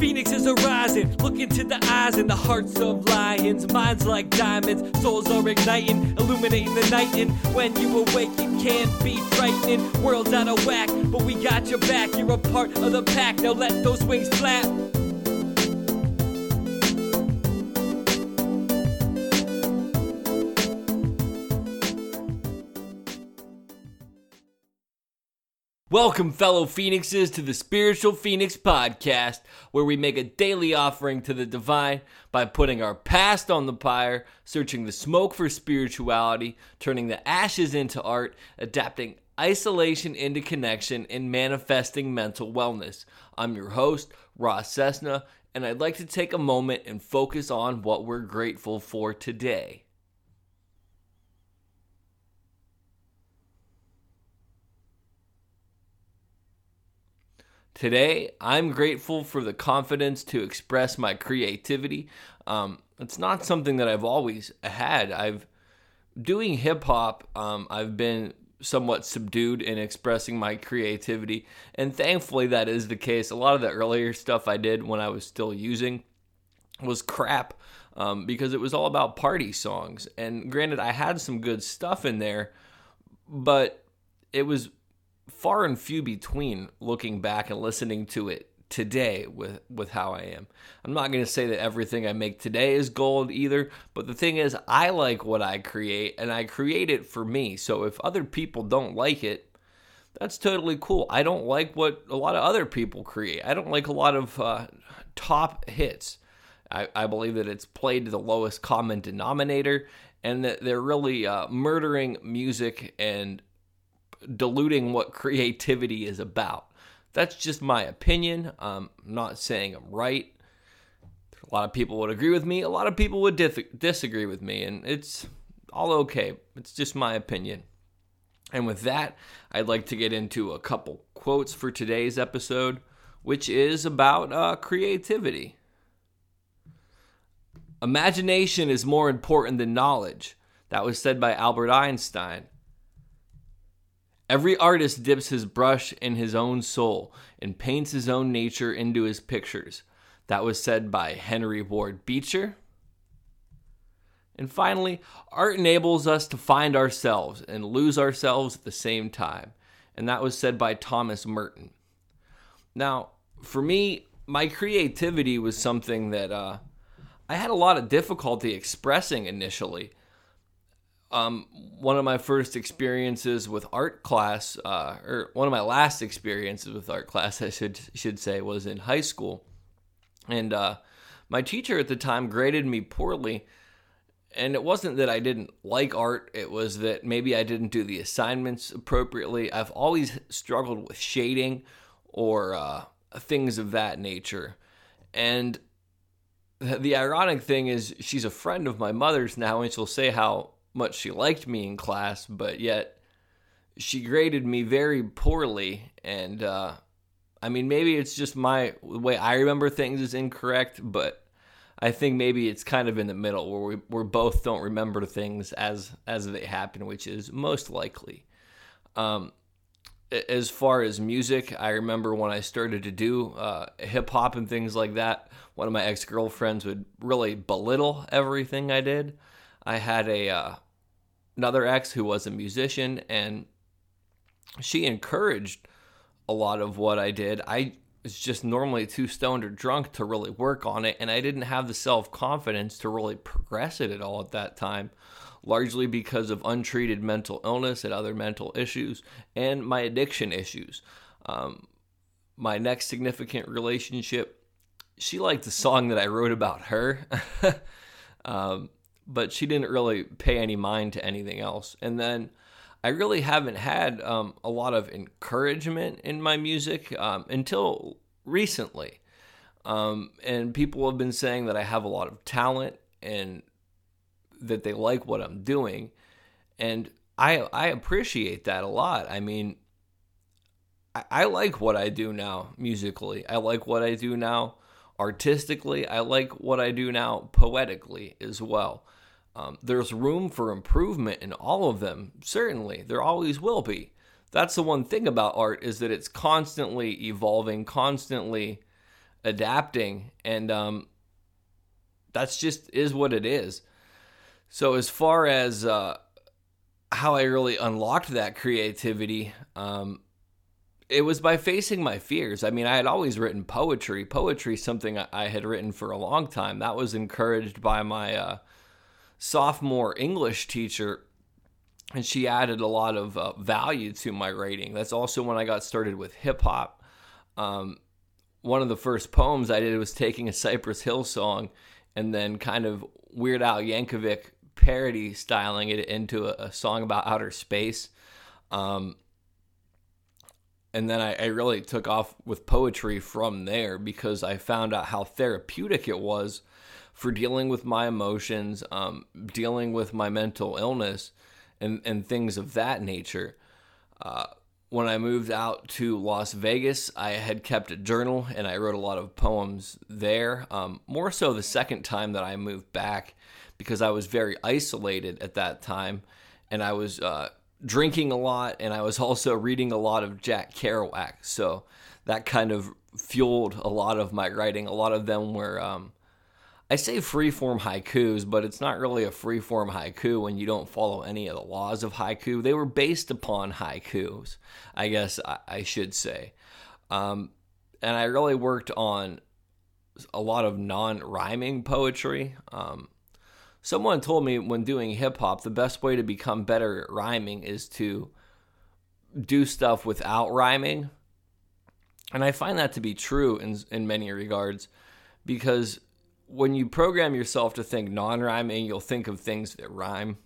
Phoenixes is rising, look into the eyes and the hearts of lions. Minds like diamonds, souls are igniting, illuminating the night. And when you awake, it can't be frightening. World's out of whack, but we got your back. You're a part of the pack, now let those wings flap. Welcome, fellow Phoenixes, to the Spiritual Phoenix Podcast, where we make a daily offering to the divine by putting our past on the pyre, searching the smoke for spirituality, turning the ashes into art, adapting isolation into connection, and manifesting mental wellness. I'm your host, Ross Cessna, and I'd like to take a moment and focus on what we're grateful for today. Today, I'm grateful for the confidence to express my creativity. Um, it's not something that I've always had. I've doing hip hop. Um, I've been somewhat subdued in expressing my creativity, and thankfully that is the case. A lot of the earlier stuff I did when I was still using was crap um, because it was all about party songs. And granted, I had some good stuff in there, but it was far and few between looking back and listening to it today with with how I am. I'm not going to say that everything I make today is gold either, but the thing is I like what I create and I create it for me. So if other people don't like it, that's totally cool. I don't like what a lot of other people create. I don't like a lot of uh, top hits. I, I, believe that it's played to the lowest common denominator and that they're really uh, murdering music and diluting what creativity is about. That's just my opinion. Um, I'm not saying I'm right. A lot of people would agree with me. A lot of people would disagree with me, and it's all okay. It's just my opinion. And with that, I'd like to get into a couple quotes for today's episode, which is about uh, creativity. Imagination is more important than knowledge. That was said by Albert Einstein. Every artist dips his brush in his own soul and paints his own nature into his pictures. That was said by Henry Ward Beecher. And finally, art enables us to find ourselves and lose ourselves at the same time. And that was said by Thomas Merton. Now, for me, my creativity was something that uh, I had a lot of difficulty expressing initially um, one of my first experiences with art class, uh, or one of my last experiences with art class, I should should say, was in high school, and uh, my teacher at the time graded me poorly. And it wasn't that I didn't like art; it was that maybe I didn't do the assignments appropriately. I've always struggled with shading or uh, things of that nature, and the ironic thing is she's a friend of my mother's now, and she'll say how much she liked me in class, but yet she graded me very poorly. And uh, I mean, maybe it's just my way I remember things is incorrect, but I think maybe it's kind of in the middle where we we both don't remember things as as they happen, which is most likely. Um, as far as music, I remember when I started to do uh, hip hop and things like that. One of my ex girlfriends would really belittle everything I did. I had a uh, another ex who was a musician, and she encouraged a lot of what I did. I was just normally too stoned or drunk to really work on it, and I didn't have the self confidence to really progress it at all at that time, largely because of untreated mental illness and other mental issues and my addiction issues. Um, my next significant relationship, she liked the song that I wrote about her. um, but she didn't really pay any mind to anything else. And then I really haven't had um, a lot of encouragement in my music um, until recently. Um, and people have been saying that I have a lot of talent and that they like what I'm doing. And I, I appreciate that a lot. I mean, I, I like what I do now musically. I like what I do now artistically. I like what I do now poetically as well. Um, there's room for improvement in all of them, certainly. There always will be. That's the one thing about art is that it's constantly evolving, constantly adapting, and um, that's just is what it is. So as far as uh, how I really unlocked that creativity, um, it was by facing my fears. I mean, I had always written poetry. Poetry, something I had written for a long time. That was encouraged by my uh, sophomore English teacher, and she added a lot of uh, value to my writing. That's also when I got started with hip hop. Um, one of the first poems I did was taking a Cypress Hill song and then kind of Weird Al Yankovic parody styling it into a, a song about outer space. Um, and then I, I, really took off with poetry from there because I found out how therapeutic it was for dealing with my emotions, um, dealing with my mental illness, and, and things of that nature. Uh, when I moved out to Las Vegas, I had kept a journal and I wrote a lot of poems there. Um, more so the second time that I moved back because I was very isolated at that time and I was uh, drinking a lot and I was also reading a lot of Jack Kerouac. So that kind of fueled a lot of my writing. A lot of them were, um, I say freeform haikus, but it's not really a freeform haiku when you don't follow any of the laws of haiku. They were based upon haikus, I guess I, I should say. Um, and I really worked on a lot of non rhyming poetry. Um, Someone told me when doing hip hop, the best way to become better at rhyming is to do stuff without rhyming. And I find that to be true in, in many regards because when you program yourself to think non rhyming, you'll think of things that rhyme.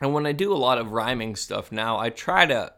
And when I do a lot of rhyming stuff now, I try to.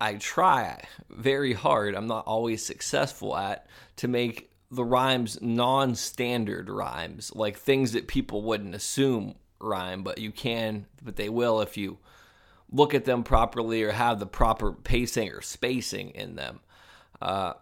I try very hard, I'm not always successful at, to make the rhymes non-standard rhymes, like things that people wouldn't assume rhyme, but you can, but they will if you look at them properly or have the proper pacing or spacing in them. Uh,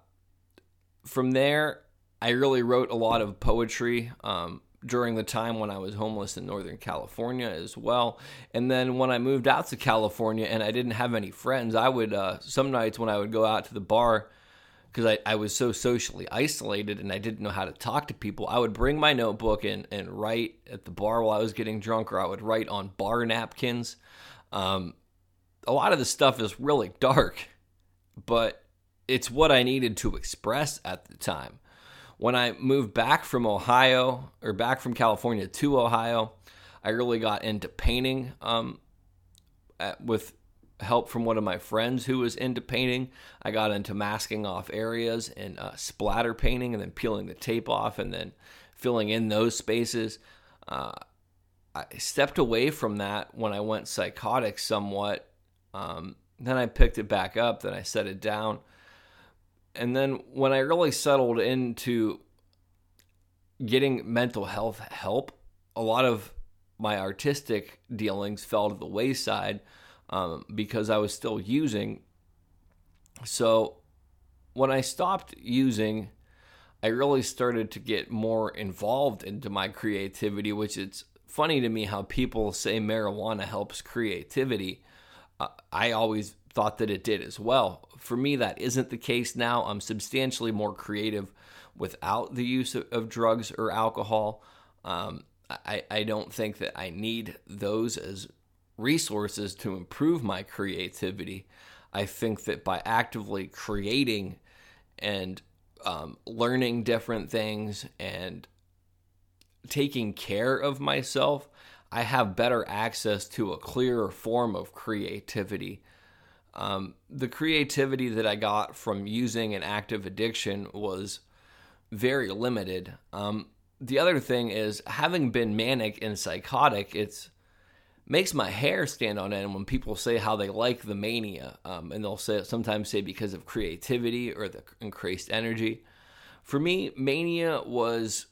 from there, I really wrote a lot of poetry um, during the time when I was homeless in Northern California as well. And then when I moved out to California and I didn't have any friends, I would, uh, some nights when I would go out to the bar, because I, I was so socially isolated and I didn't know how to talk to people, I would bring my notebook and, and write at the bar while I was getting drunk, or I would write on bar napkins. Um, a lot of the stuff is really dark, but it's what I needed to express at the time. When I moved back from Ohio, or back from California to Ohio, I really got into painting um, at, with help from one of my friends who was into painting. I got into masking off areas and uh, splatter painting and then peeling the tape off and then filling in those spaces. Uh, I stepped away from that when I went psychotic somewhat. Um, then I picked it back up, then I set it down. And then when I really settled into getting mental health help, a lot of my artistic dealings fell to the wayside um, because I was still using. So when I stopped using, I really started to get more involved into my creativity, which it's funny to me how people say marijuana helps creativity. I always thought that it did as well. For me, that isn't the case now. I'm substantially more creative without the use of, of drugs or alcohol. Um, I, I don't think that I need those as resources to improve my creativity. I think that by actively creating and um, learning different things and taking care of myself, I have better access to a clearer form of creativity. Um, the creativity that I got from using an active addiction was very limited. Um, the other thing is, having been manic and psychotic, it's makes my hair stand on end when people say how they like the mania, um, and they'll say sometimes say because of creativity or the increased energy. For me, mania was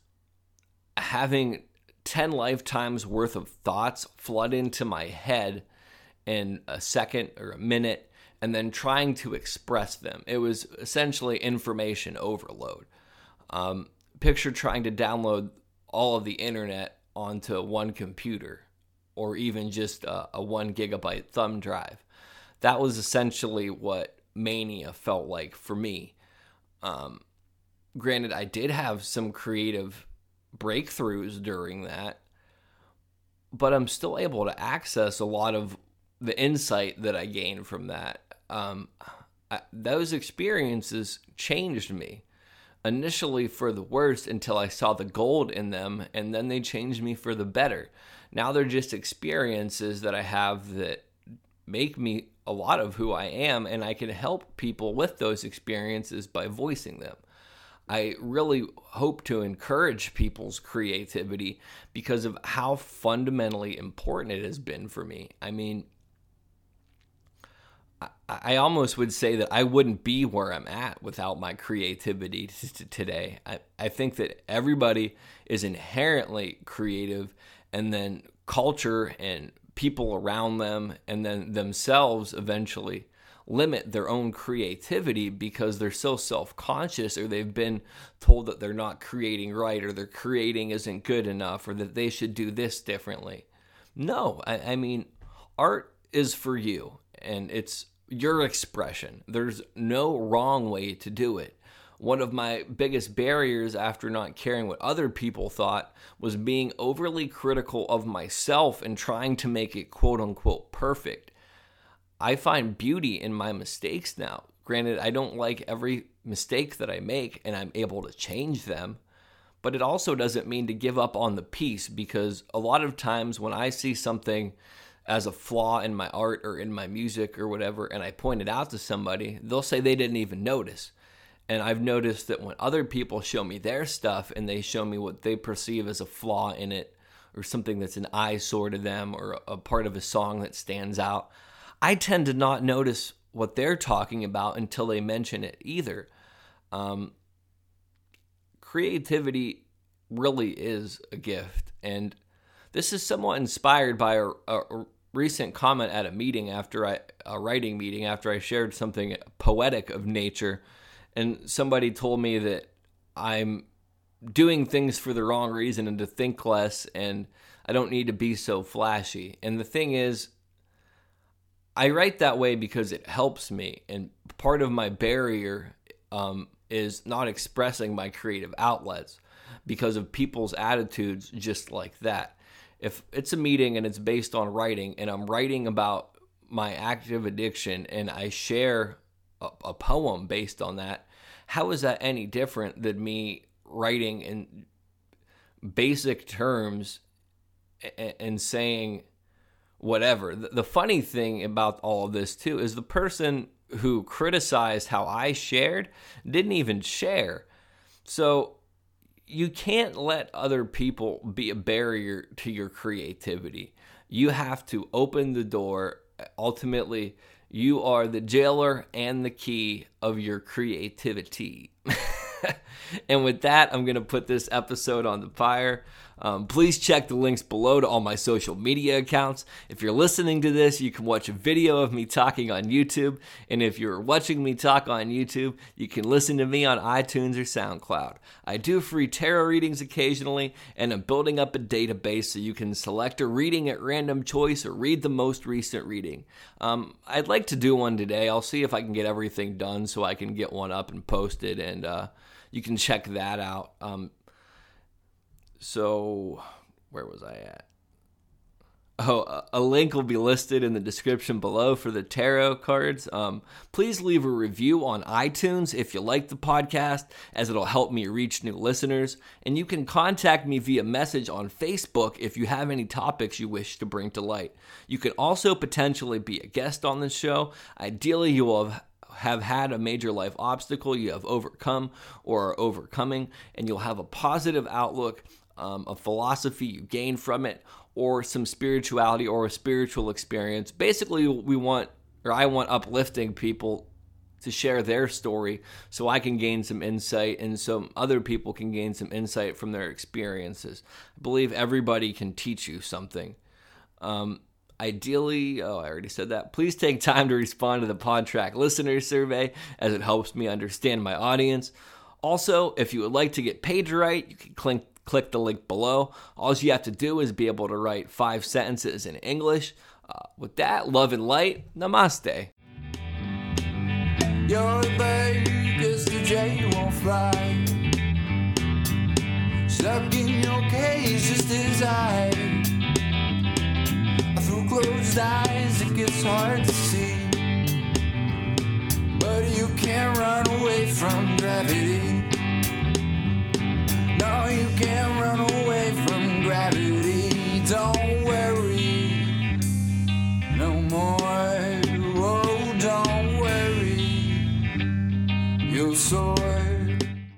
having ten lifetimes worth of thoughts flood into my head in a second or a minute, and then trying to express them. It was essentially information overload. Um, picture trying to download all of the internet onto one computer or even just a, a one gigabyte thumb drive. That was essentially what Mania felt like for me. Um, granted, I did have some creative breakthroughs during that, but I'm still able to access a lot of the insight that I gained from that. Um, I, those experiences changed me initially for the worst until I saw the gold in them, and then they changed me for the better. Now they're just experiences that I have that make me a lot of who I am, and I can help people with those experiences by voicing them. I really hope to encourage people's creativity because of how fundamentally important it has been for me. I mean, I almost would say that I wouldn't be where I'm at without my creativity today. I, I think that everybody is inherently creative, and then culture and people around them, and then themselves eventually limit their own creativity because they're so self conscious or they've been told that they're not creating right or their creating isn't good enough or that they should do this differently. No, I, I mean, art is for you and it's your expression. There's no wrong way to do it. One of my biggest barriers after not caring what other people thought was being overly critical of myself and trying to make it quote unquote perfect. I find beauty in my mistakes now. Granted, I don't like every mistake that I make and I'm able to change them, but it also doesn't mean to give up on the piece because a lot of times when I see something as a flaw in my art or in my music or whatever, and I point it out to somebody, they'll say they didn't even notice. And I've noticed that when other people show me their stuff and they show me what they perceive as a flaw in it or something that's an eyesore to them or a part of a song that stands out, I tend to not notice what they're talking about until they mention it either. Um, creativity really is a gift. And this is somewhat inspired by a, a, recent comment at a meeting after I a writing meeting after I shared something poetic of nature and somebody told me that I'm doing things for the wrong reason and to think less and I don't need to be so flashy. And the thing is I write that way because it helps me and part of my barrier um, is not expressing my creative outlets because of people's attitudes just like that. If it's a meeting and it's based on writing and I'm writing about my active addiction and I share a, a poem based on that, how is that any different than me writing in basic terms and, and saying whatever? The, the funny thing about all of this, too, is the person who criticized how I shared didn't even share. So you can't let other people be a barrier to your creativity. You have to open the door. Ultimately, you are the jailer and the key of your creativity. and with that, I'm going to put this episode on the fire. Um, please check the links below to all my social media accounts. If you're listening to this, you can watch a video of me talking on YouTube. And if you're watching me talk on YouTube, you can listen to me on iTunes or SoundCloud. I do free tarot readings occasionally, and I'm building up a database so you can select a reading at random choice or read the most recent reading. Um, I'd like to do one today. I'll see if I can get everything done so I can get one up and posted, and uh, you can check that out. Um, so where was I at? Oh, a link will be listed in the description below for the tarot cards. Um, please leave a review on iTunes if you like the podcast, as it'll help me reach new listeners. And you can contact me via message on Facebook if you have any topics you wish to bring to light. You can also potentially be a guest on the show. Ideally, you will have have had a major life obstacle you have overcome or are overcoming, and you'll have a positive outlook um, a philosophy you gain from it, or some spirituality or a spiritual experience. Basically, we want, or I want uplifting people to share their story so I can gain some insight and so other people can gain some insight from their experiences. I believe everybody can teach you something. Um, ideally, oh, I already said that. Please take time to respond to the Podtrac listener survey as it helps me understand my audience. Also, if you would like to get paid to write, you can click, click the link below. All you have to do is be able to write five sentences in English. Uh, with that, love and light. Namaste. You're a won't fly. Stuck in your. Through closed eyes, it gets hard to see. But you can't run away from gravity again.